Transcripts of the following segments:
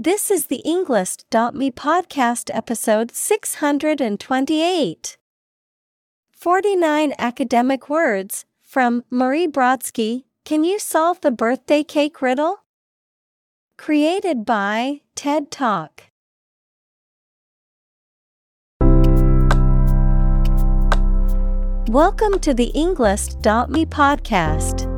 This is the Englist.me podcast episode 628. 49 academic words from Marie Brodsky. Can you solve the birthday cake riddle? Created by TED Talk. Welcome to the Englist.me podcast.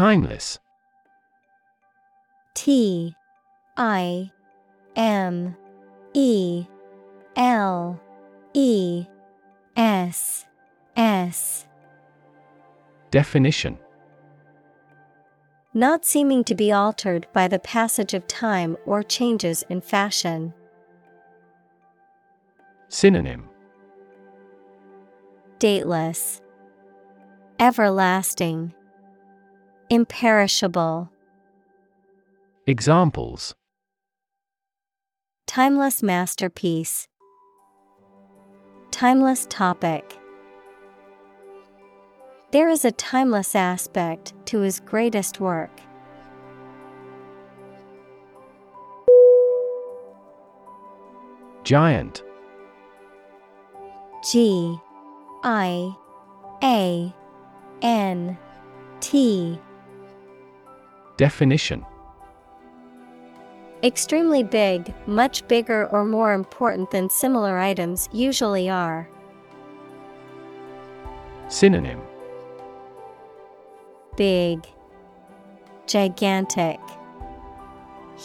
Timeless. T I M E L E S S. Definition. Not seeming to be altered by the passage of time or changes in fashion. Synonym. Dateless, Everlasting, Imperishable, Examples. Timeless masterpiece, Timeless topic. There is a timeless aspect to his greatest work. Giant. G I A N T Definition Extremely big, much bigger or more important than similar items usually are. Synonym Big, Gigantic,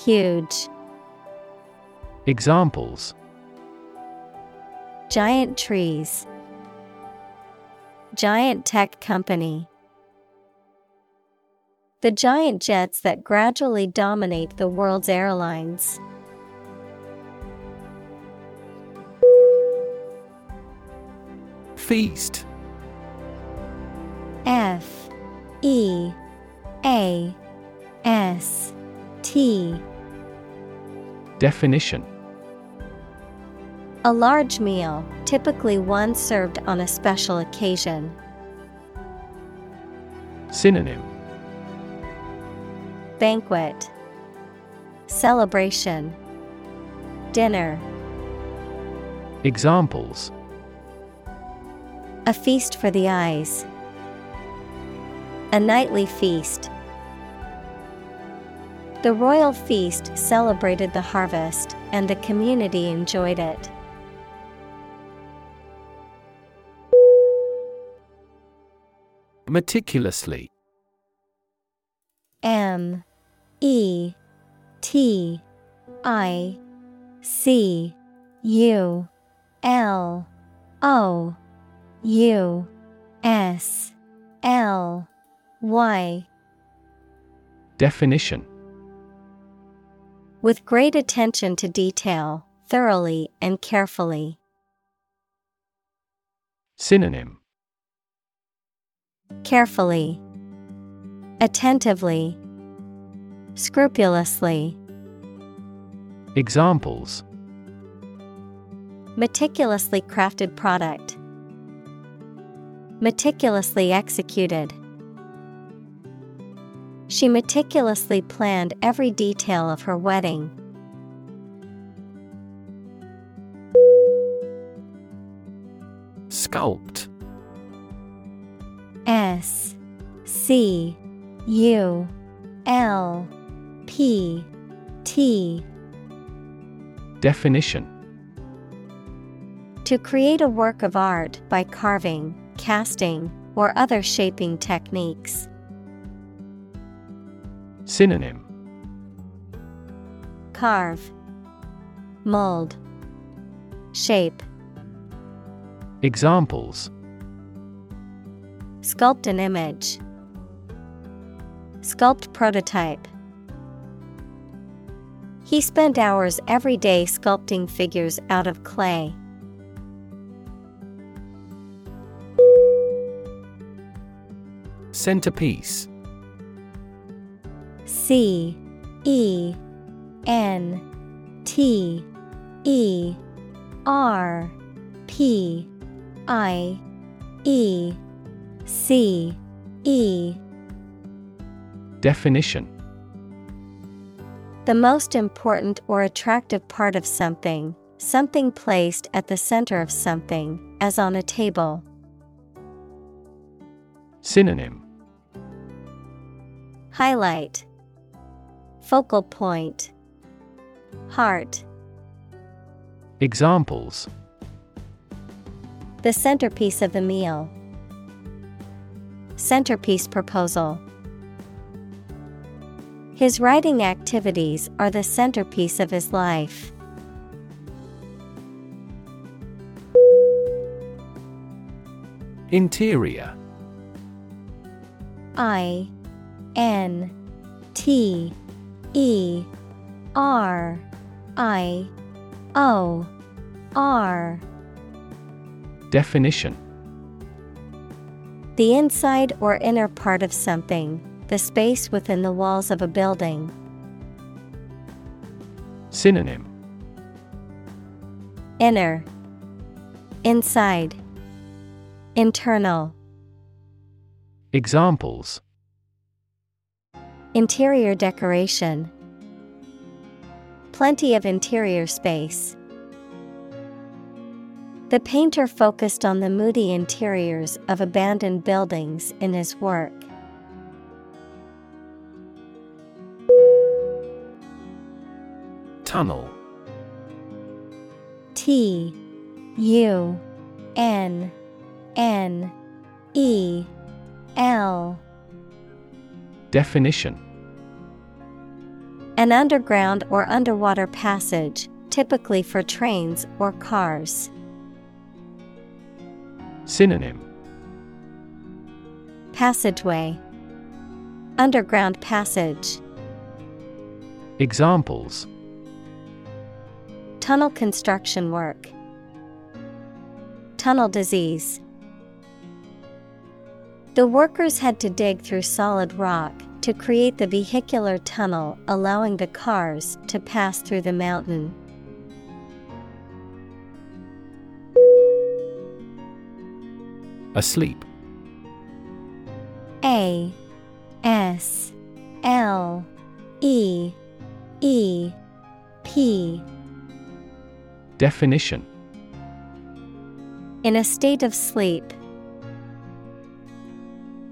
Huge. Examples Giant trees. Giant tech company. The giant jets that gradually dominate the world's airlines. Feast. F. E. A. S. T. Definition. A large meal, typically one served on a special occasion. Synonym Banquet Celebration Dinner Examples A feast for the eyes. A nightly feast. The royal feast celebrated the harvest, and the community enjoyed it. Meticulously M E T I C U L O U S L Y. Definition. With great attention to detail, thoroughly and carefully. Synonym. Carefully, Attentively, Scrupulously. Examples Meticulously crafted product. Meticulously executed. She meticulously planned every detail of her wedding. Sculpt S C U L P T Definition To create a work of art by carving, casting, or other shaping techniques. Synonym Carve, Mold, Shape. Examples Sculpt an image. Sculpt prototype. He spent hours every day sculpting figures out of clay. Centerpiece C E N T E R P I E C E Definition The most important or attractive part of something, something placed at the center of something, as on a table. Synonym Highlight Focal point Heart Examples The centerpiece of the meal. Centerpiece proposal. His writing activities are the centerpiece of his life. Interior. I N T E R I O R. Definition. The inside or inner part of something, the space within the walls of a building. Synonym Inner Inside Internal Examples Interior decoration Plenty of interior space. The painter focused on the moody interiors of abandoned buildings in his work. Tunnel. T U N N E L. Definition. An underground or underwater passage, typically for trains or cars. Synonym. Passageway. Underground passage. Examples Tunnel construction work. Tunnel disease. The workers had to dig through solid rock to create the vehicular tunnel allowing the cars to pass through the mountain. Asleep. A S L E E P Definition. In a state of sleep,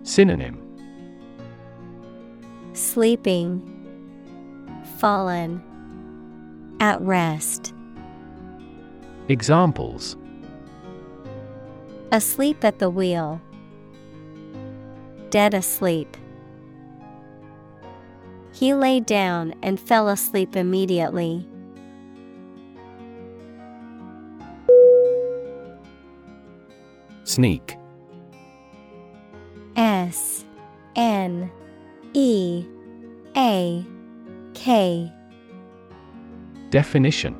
Synonym. Sleeping, fallen, at rest, Examples. Asleep at the wheel, dead asleep. He lay down and fell asleep immediately. Sneak. S N E A K. Definition.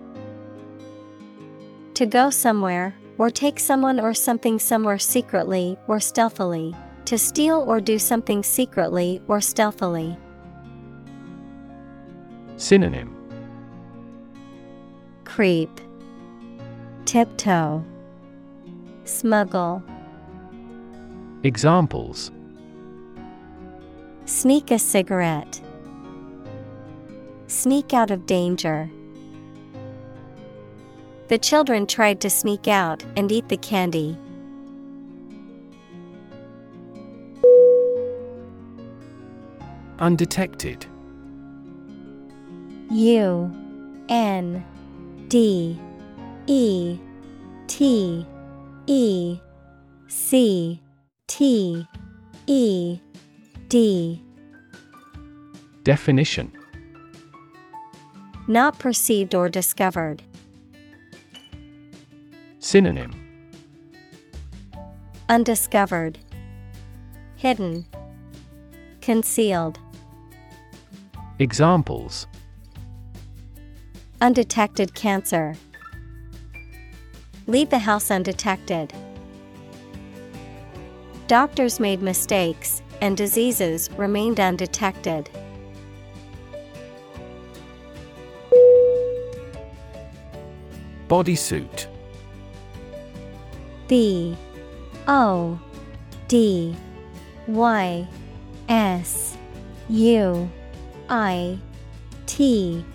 To go somewhere, or take someone or something somewhere secretly or stealthily. To steal or do something secretly or stealthily. Synonym. Creep, Tiptoe, Smuggle, Examples Sneak a cigarette, Sneak out of danger. The children tried to sneak out and eat the candy. Undetected U N D E T E C T E D Definition Not perceived or discovered. Synonym Undiscovered. Hidden. Concealed. Examples Undetected cancer. Leave the house undetected. Doctors made mistakes, and diseases remained undetected. Bodysuit B O D Y S U I T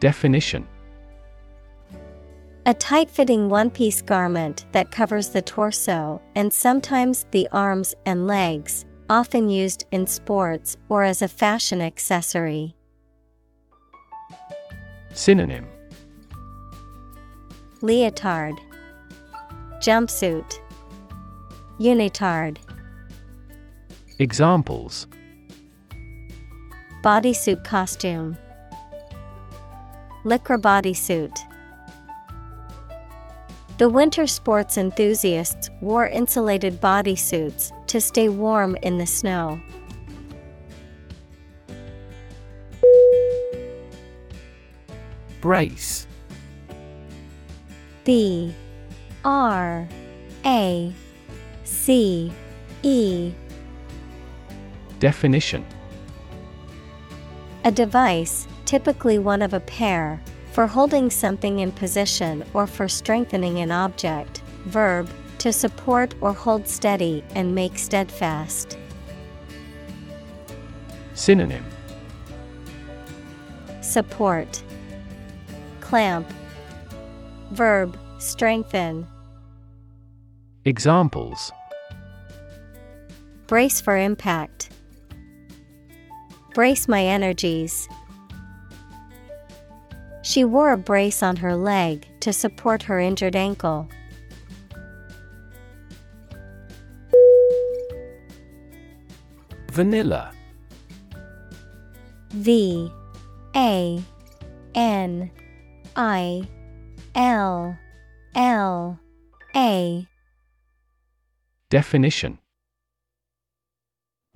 Definition A tight fitting one piece garment that covers the torso and sometimes the arms and legs, often used in sports or as a fashion accessory. Synonym. Leotard, Jumpsuit, Unitard, Examples. Bodysuit costume, Lycra bodysuit. The winter sports enthusiasts wore insulated bodysuits to stay warm in the snow. Brace. B R A C E. Definition. A device, typically one of a pair, for holding something in position or for strengthening an object. Verb, to support or hold steady and make steadfast. Synonym Support, Clamp, Verb, strengthen. Examples Brace for impact. Brace my energies. She wore a brace on her leg to support her injured ankle. Vanilla. V A N I L L A. Definition.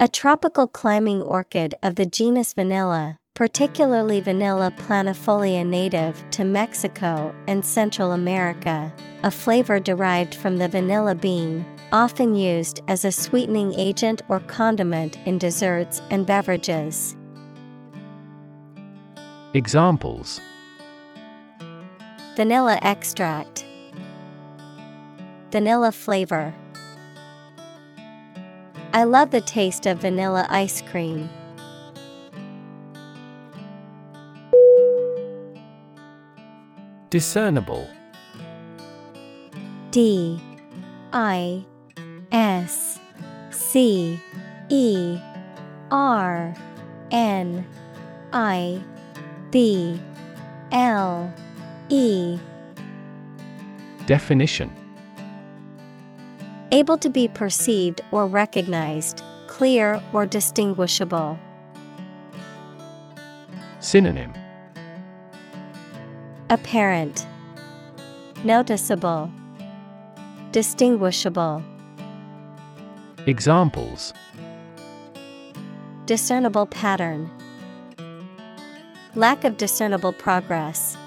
A tropical climbing orchid of the genus Vanilla, particularly Vanilla planifolia native to Mexico and Central America, a flavor derived from the vanilla bean, often used as a sweetening agent or condiment in desserts and beverages. Examples Vanilla extract, Vanilla flavor. I love the taste of vanilla ice cream. Discernible. D I S C E R N I B L E. Definition. Able to be perceived or recognized, clear or distinguishable. Synonym Apparent, Noticeable, Distinguishable, Examples. Discernible pattern, Lack of discernible progress.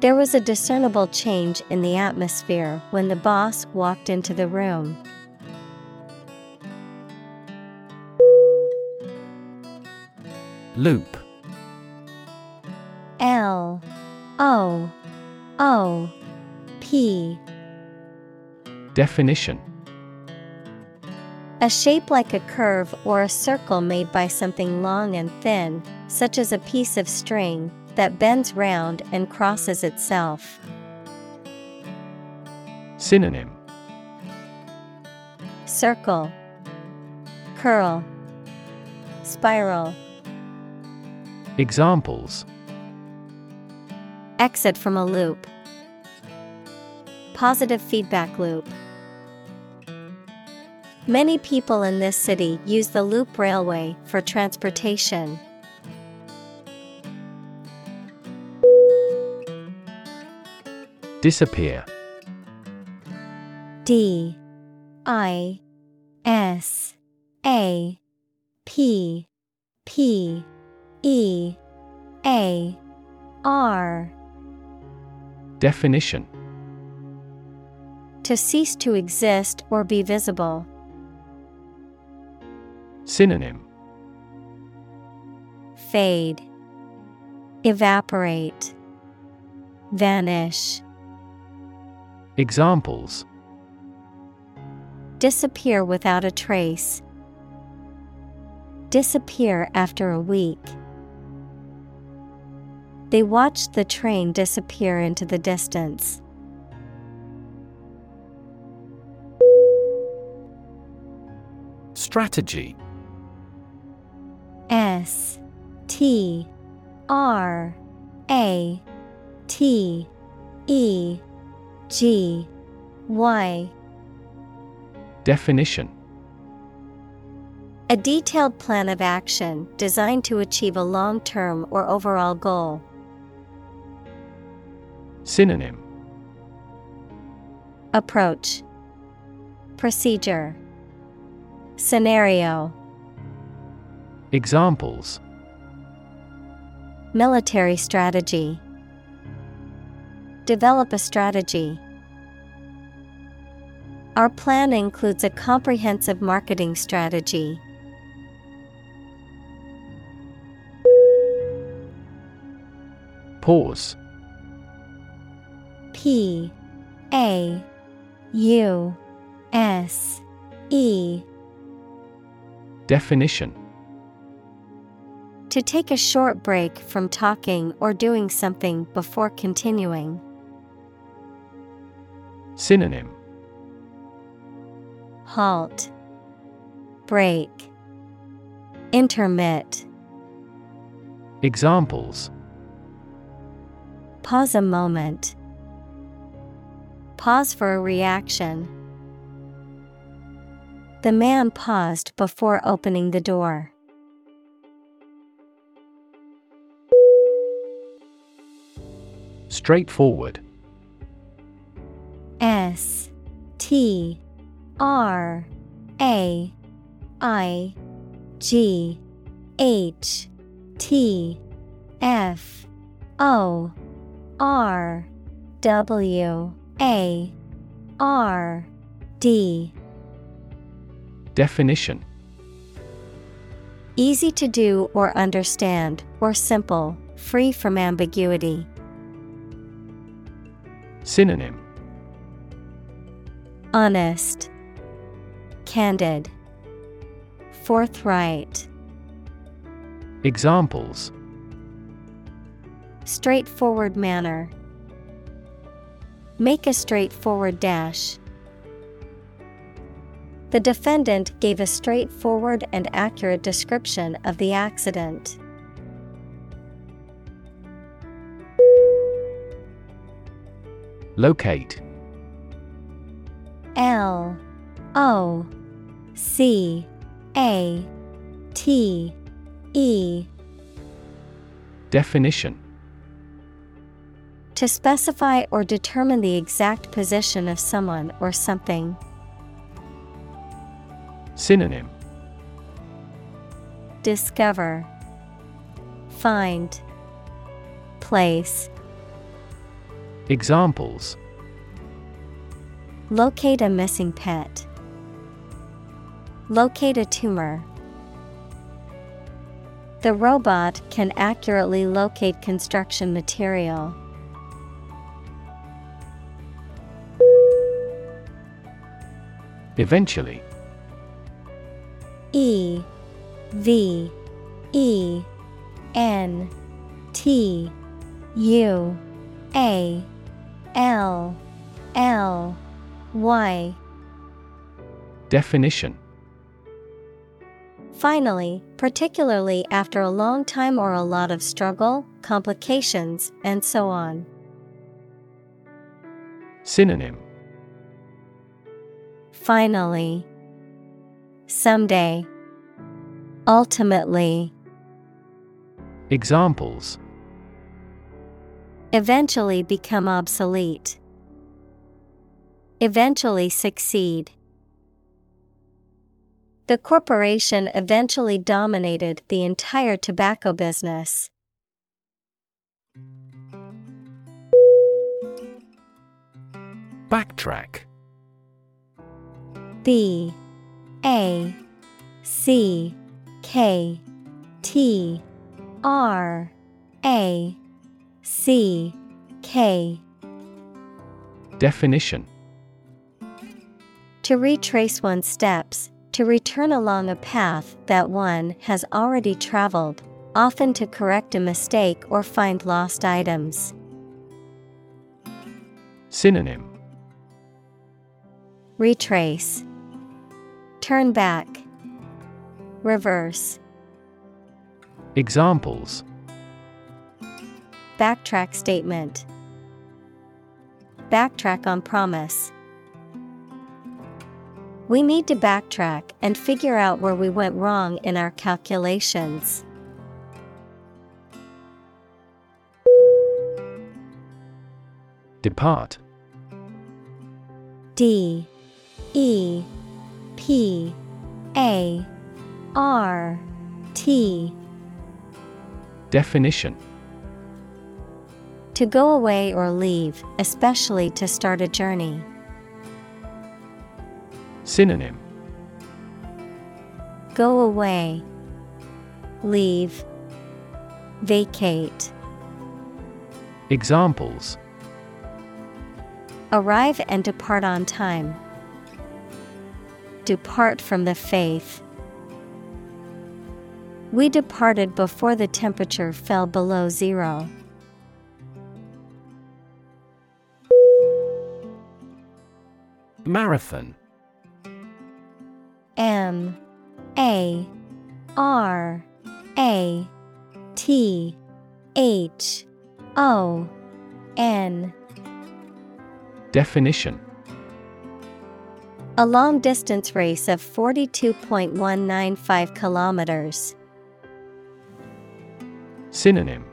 There was a discernible change in the atmosphere when the boss walked into the room. Loop O O P. Definition. A shape like a curve or a circle made by something long and thin, such as a piece of string, that bends round and crosses itself. Synonym. Circle, Curl, Spiral. Examples Exit from a loop. Positive feedback loop. Many people in this city use the loop railway for transportation. Disappear. D. I. S. A. P. P. E. A. R Definition To cease to exist or be visible. Synonym Fade, Evaporate, Vanish. Examples Disappear without a trace. Disappear after a week. They watched the train disappear into the distance. Strategy S T R A T E G Y Definition A detailed plan of action designed to achieve a long term or overall goal. Synonym. Approach. Procedure. Scenario. Examples. Military strategy. Develop a strategy. Our plan includes a comprehensive marketing strategy. Pause P A U S E Definition To take a short break from talking or doing something before continuing. Synonym Halt. Break. Intermit. Examples Pause a moment. Pause for a reaction. The man paused before opening the door. Straightforward S T R A I G H T F O R W A R D Definition Easy to do or understand, or simple, free from ambiguity. Synonym Honest, Candid, Forthright. Examples Straightforward manner. Make a straightforward dash. The defendant gave a straightforward and accurate description of the accident. Locate L O C A T E Definition To specify or determine the exact position of someone or something. Synonym Discover, Find, Place. Examples Locate a missing pet. Locate a tumor. The robot can accurately locate construction material. Eventually. E V E N T U A L L Y. Definition. Finally, particularly after a long time or a lot of struggle, complications, and so on. Synonym Finally, someday, ultimately. Examples Eventually become obsolete. Eventually succeed. The corporation eventually dominated the entire tobacco business. Backtrack B A C K T R A C K. Definition. To retrace one's steps, to return along a path that one has already traveled, often to correct a mistake or find lost items. Synonym. Retrace, Turn back, Reverse. Examples Backtrack statement. Backtrack on promise. We need to backtrack and figure out where we went wrong in our calculations. Depart D E P A R T Definition To go away or leave, especially to start a journey. Synonym Go away, leave, vacate. Examples Arrive and depart on time. Depart from the faith. We departed before the temperature fell below zero. Marathon M A R A T H O N Definition A long distance race of 42.195 kilometers. Synonym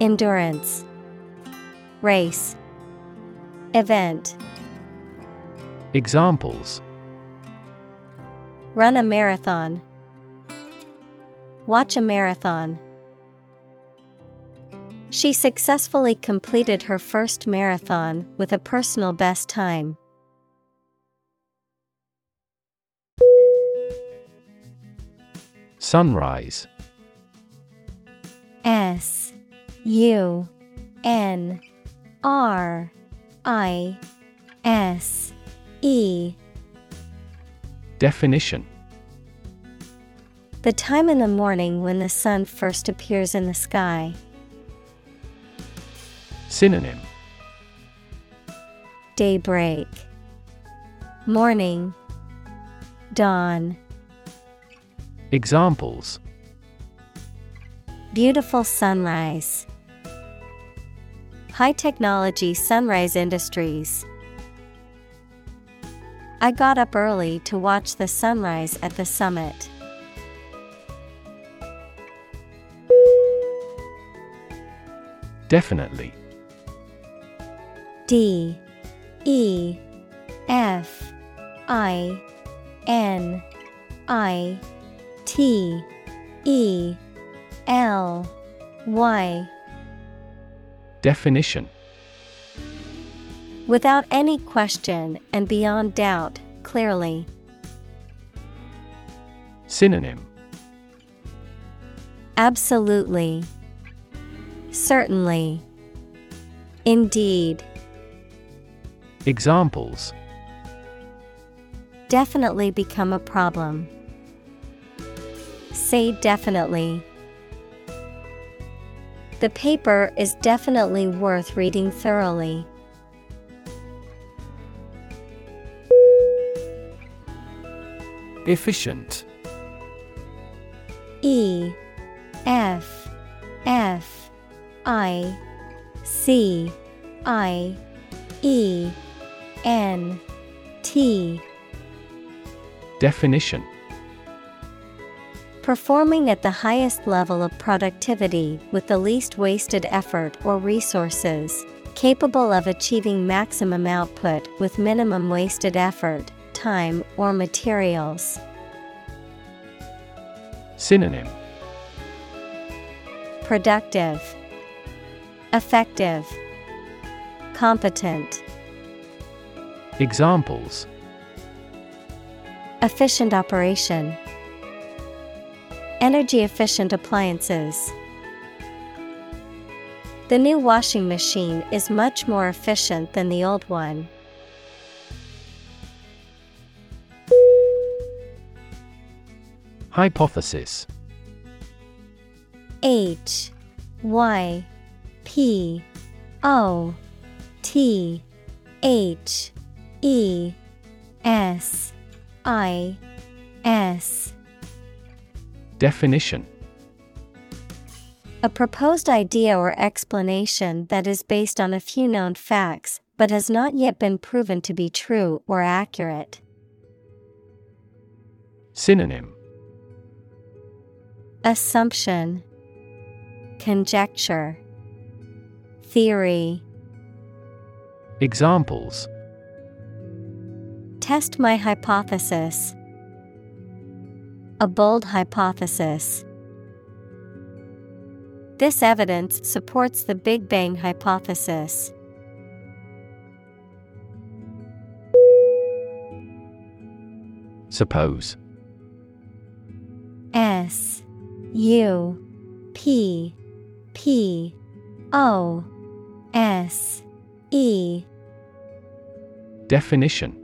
Endurance Race Event Examples Run a marathon. Watch a marathon. She successfully completed her first marathon with a personal best time. Sunrise. S U N R I S E. Definition. The time in the morning when the sun first appears in the sky. Synonym. Daybreak, Morning, Dawn. Examples. Beautiful sunrise. High technology sunrise industries. I got up early to watch the sunrise at the summit. Definitely. D. E. F. I. N. I T E L Y Definition Without any question and beyond doubt, clearly. Synonym Absolutely. Certainly. Indeed. Examples Definitely become a problem. Say definitely. The paper is definitely worth reading thoroughly. Efficient. E F F I C I E N T Definition Performing at the highest level of productivity with the least wasted effort or resources, capable of achieving maximum output with minimum wasted effort, time, or materials. Synonym. Productive, Effective, Competent, Examples. Efficient operation, Energy efficient appliances. The new washing machine is much more efficient than the old one. Hypothesis H Y P O T H E S I S Definition. A proposed idea or explanation that is based on a few known facts but has not yet been proven to be true or accurate. Synonym. Assumption. Conjecture. Theory. Examples. Test my hypothesis. A bold hypothesis. This evidence supports the Big Bang hypothesis. Suppose S U P P O S E Definition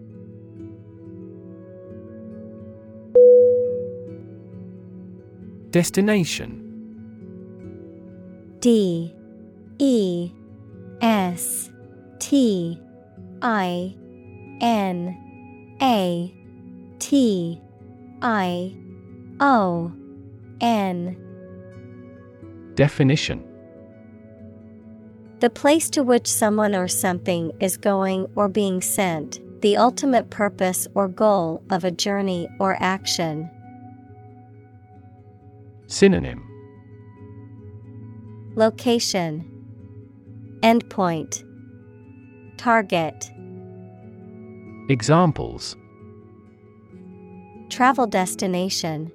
Destination. D E S T I N A T I O N. Definition. The place to which someone or something is going or being sent, the ultimate purpose or goal of a journey or action. Synonym. Location. Endpoint. Target. Examples. Travel destination.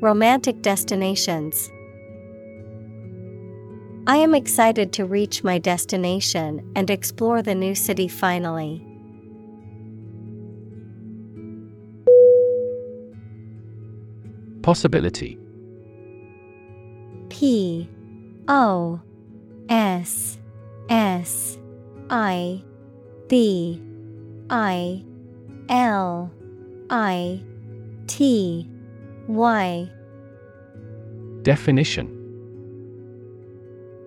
Romantic destinations. I am excited to reach my destination and explore the new city finally. Possibility. P O S S I B I L I T Y. Definition.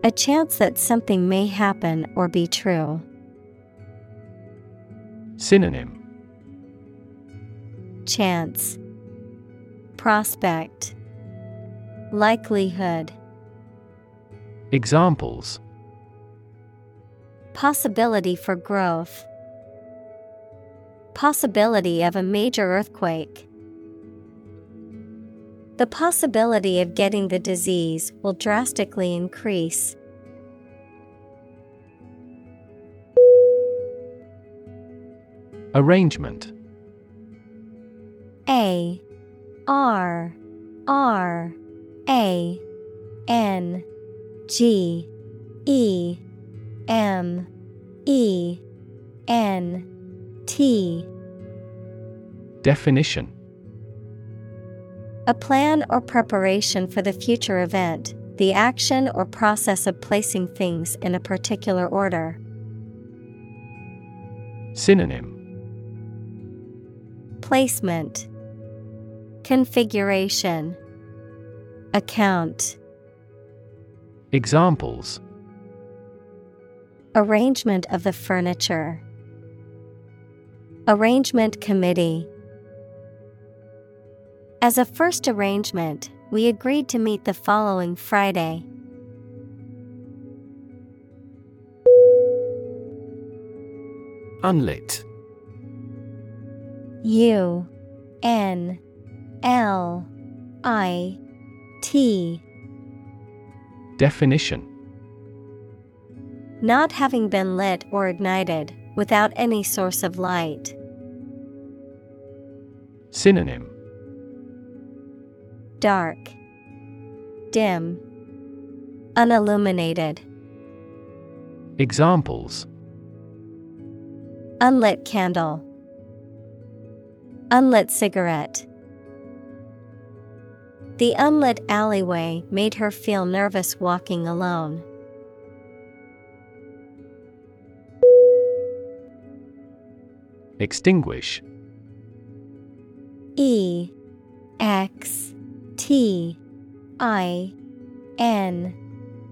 A chance that something may happen or be true. Synonym. Chance Prospect Likelihood Examples Possibility for growth. Possibility of a major earthquake. The possibility of getting the disease will drastically increase. Arrangement A R R A N G E M E N T. Definition. A plan or preparation for the future event, the action or process of placing things in a particular order. Synonym. Placement Configuration Account Examples. Arrangement of the furniture Arrangement Committee. As a first arrangement, we agreed to meet the following Friday. Unlit. U N L I T. Definition. Not having been lit or ignited, without any source of light. Synonym. Dark, Dim, Unilluminated. Examples. Unlit candle, Unlit cigarette. The unlit alleyway made her feel nervous walking alone. Extinguish. E X T I N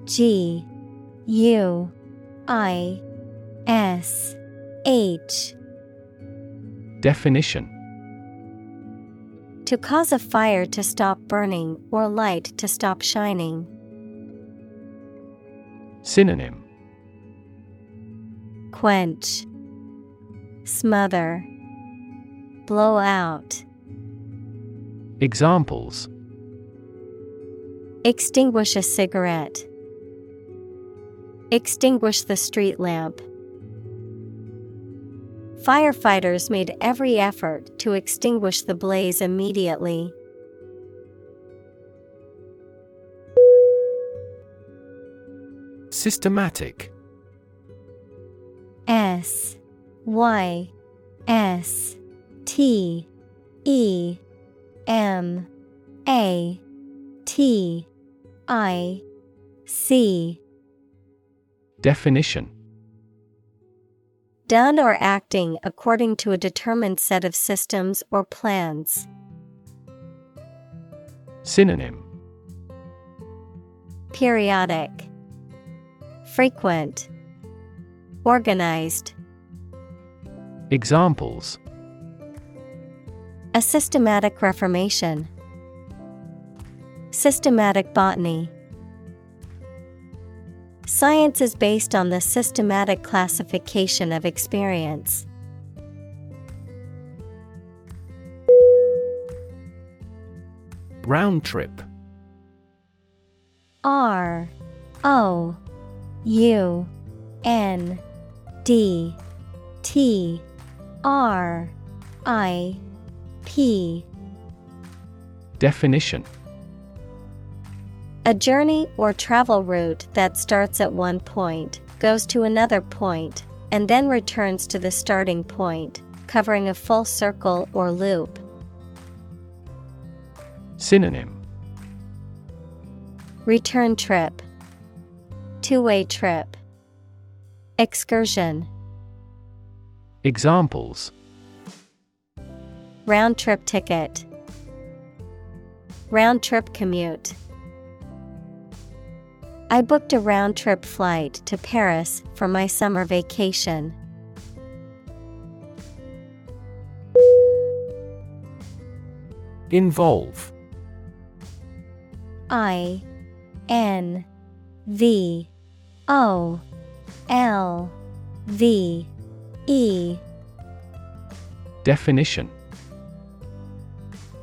G U I S H. Definition To cause a fire to stop burning or light to stop shining. Synonym Quench, Smother, Blow out. Examples Extinguish a cigarette. Extinguish the street lamp. Firefighters made every effort to extinguish the blaze immediately. Systematic. S Y S T E M A T I C. Definition Done or acting according to a determined set of systems or plans. Synonym Periodic, Frequent, Organized. Examples A systematic reformation. Systematic botany. Science is based on the systematic classification of experience. Round trip. R O U N D T R I P. Definition A journey or travel route that starts at one point, goes to another point, and then returns to the starting point, covering a full circle or loop. Synonym. Return trip, two way trip, excursion, Examples. Round trip ticket, round trip commute. I booked a round trip flight to Paris for my summer vacation. Involve. I N V O L V E. Definition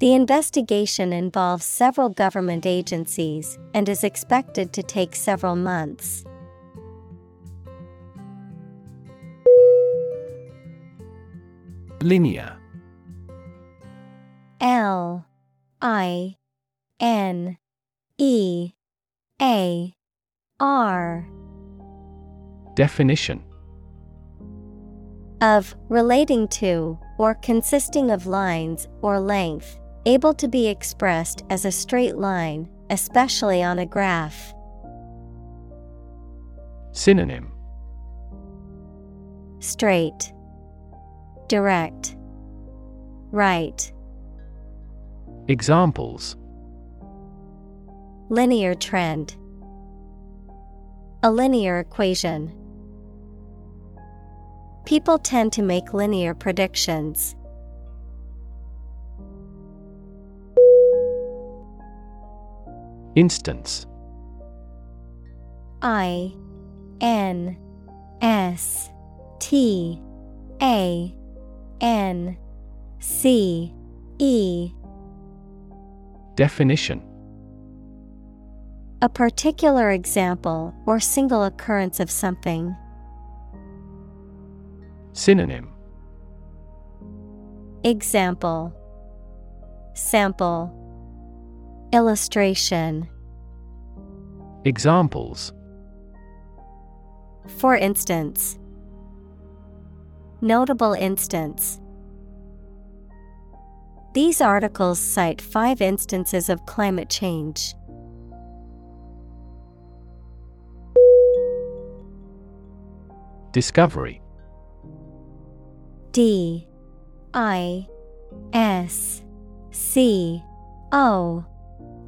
The investigation involves several government agencies and is expected to take several months. Linear. L I N E A R. Definition. Of relating to or consisting of lines or length, able to be expressed as a straight line, especially on a graph. Synonym Straight, direct, right. Examples Linear trend, a linear equation. People tend to make linear predictions. Instance. I N S T A N C E. Definition. A particular example or single occurrence of something. Synonym. Example. Sample Illustration. Examples. For instance, Notable instance. These articles cite five instances of climate change. Discovery. D. I. S. C. O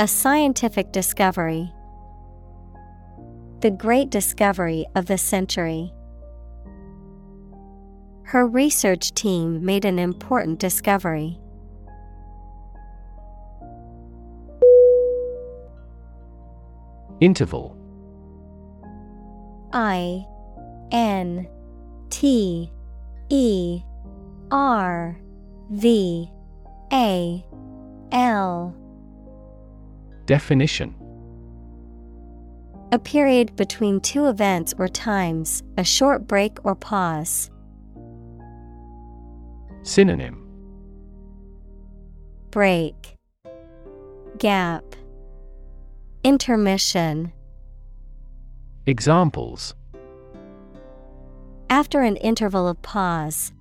A scientific discovery. The great discovery of the century. Her research team made an important discovery. Interval I N T E R V A L Definition A period between two events or times, a short break or pause. Synonym Break, Gap, Intermission. Examples After an interval of pause.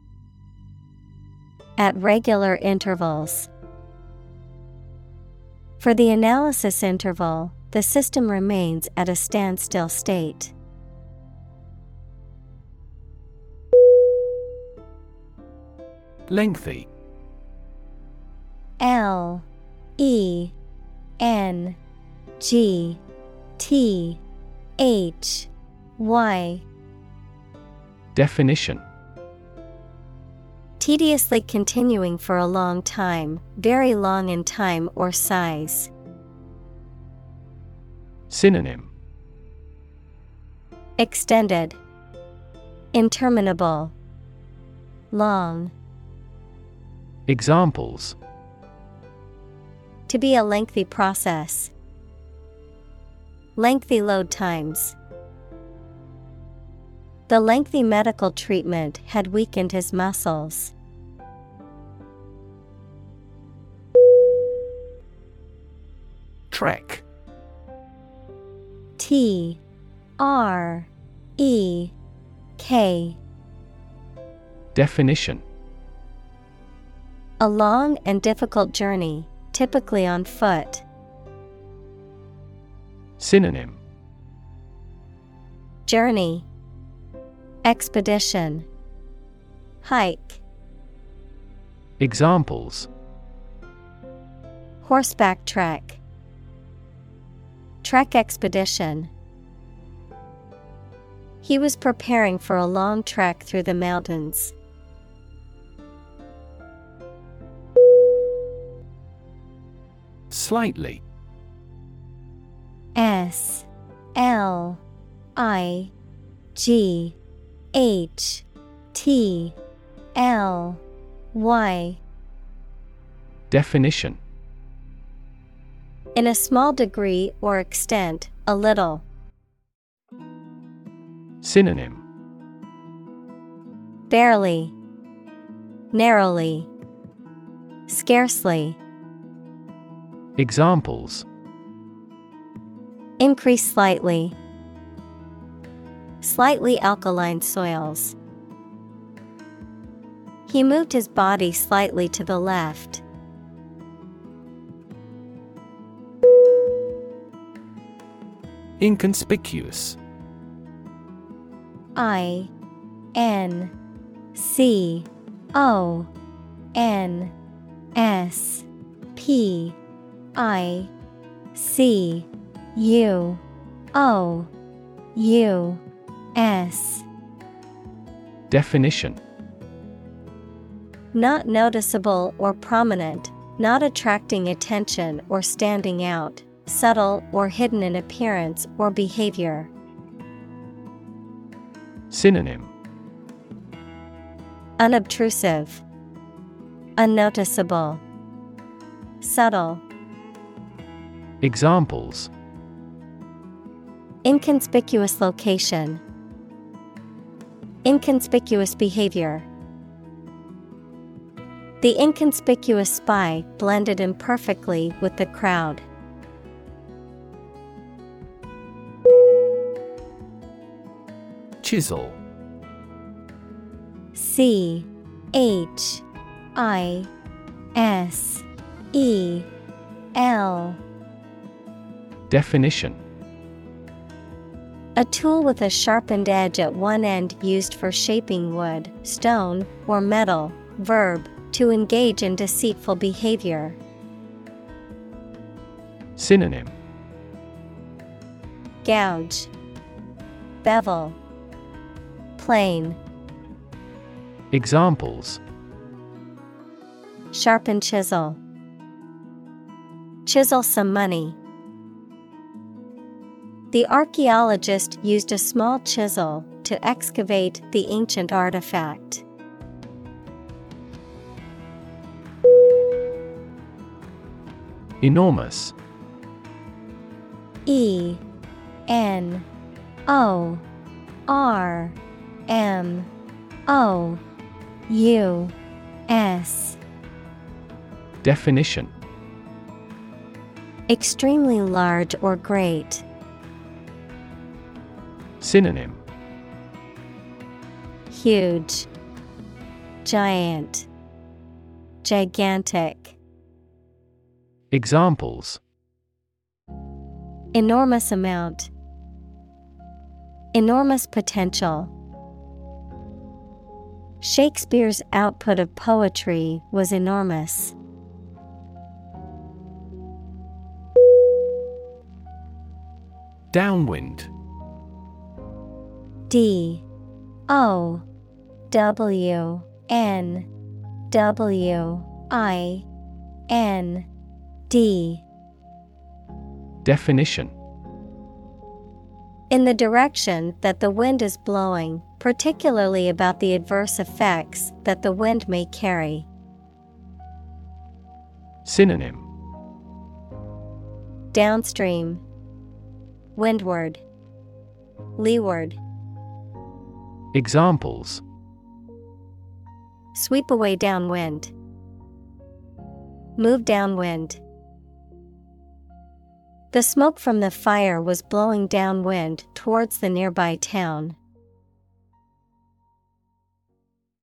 At regular intervals. For the analysis interval, the system remains at a standstill state. Lengthy. L E N G T H Y. Definition Tediously continuing for a long time, very long in time or size. Synonym Extended, Interminable, Long. Examples To be a lengthy process. Lengthy load times. The lengthy medical treatment had weakened his muscles. Trek. T. R. E. K. Definition. A long and difficult journey, typically on foot. Synonym. Journey Expedition Hike Examples Horseback trek, Trek expedition. He was preparing for a long trek through the mountains. Slightly. S L I G H T L Y Definition In a small degree or extent, a little. Synonym Barely, narrowly, scarcely. Examples Increase slightly. Slightly alkaline soils. He moved his body slightly to the left. Inconspicuous I N C O N S P I C U O U S. Definition. Not noticeable or prominent, not attracting attention or standing out, subtle or hidden in appearance or behavior. Synonym. Unobtrusive, Unnoticeable, Subtle. Examples. Inconspicuous location, Inconspicuous behavior. The inconspicuous spy blended in perfectly with the crowd. Chisel C H I S E L Definition A tool with a sharpened edge at one end used for shaping wood, stone, or metal. Verb, to engage in deceitful behavior. Synonym Gouge, Bevel, Plane, Examples Sharpen chisel. Chisel some money. The archaeologist used a small chisel to excavate the ancient artifact. Enormous E N O R M O U S Definition Extremely large or great. Synonym Huge, Giant, Gigantic. Examples Enormous amount. Enormous potential. Shakespeare's output of poetry was enormous. Downwind D. O. W. N. W. I. N. D. Definition. In the direction that the wind is blowing, particularly about the adverse effects that the wind may carry. Synonym. Downstream, Windward, Leeward. Examples Sweep away downwind. Move downwind. The smoke from the fire was blowing downwind towards the nearby town.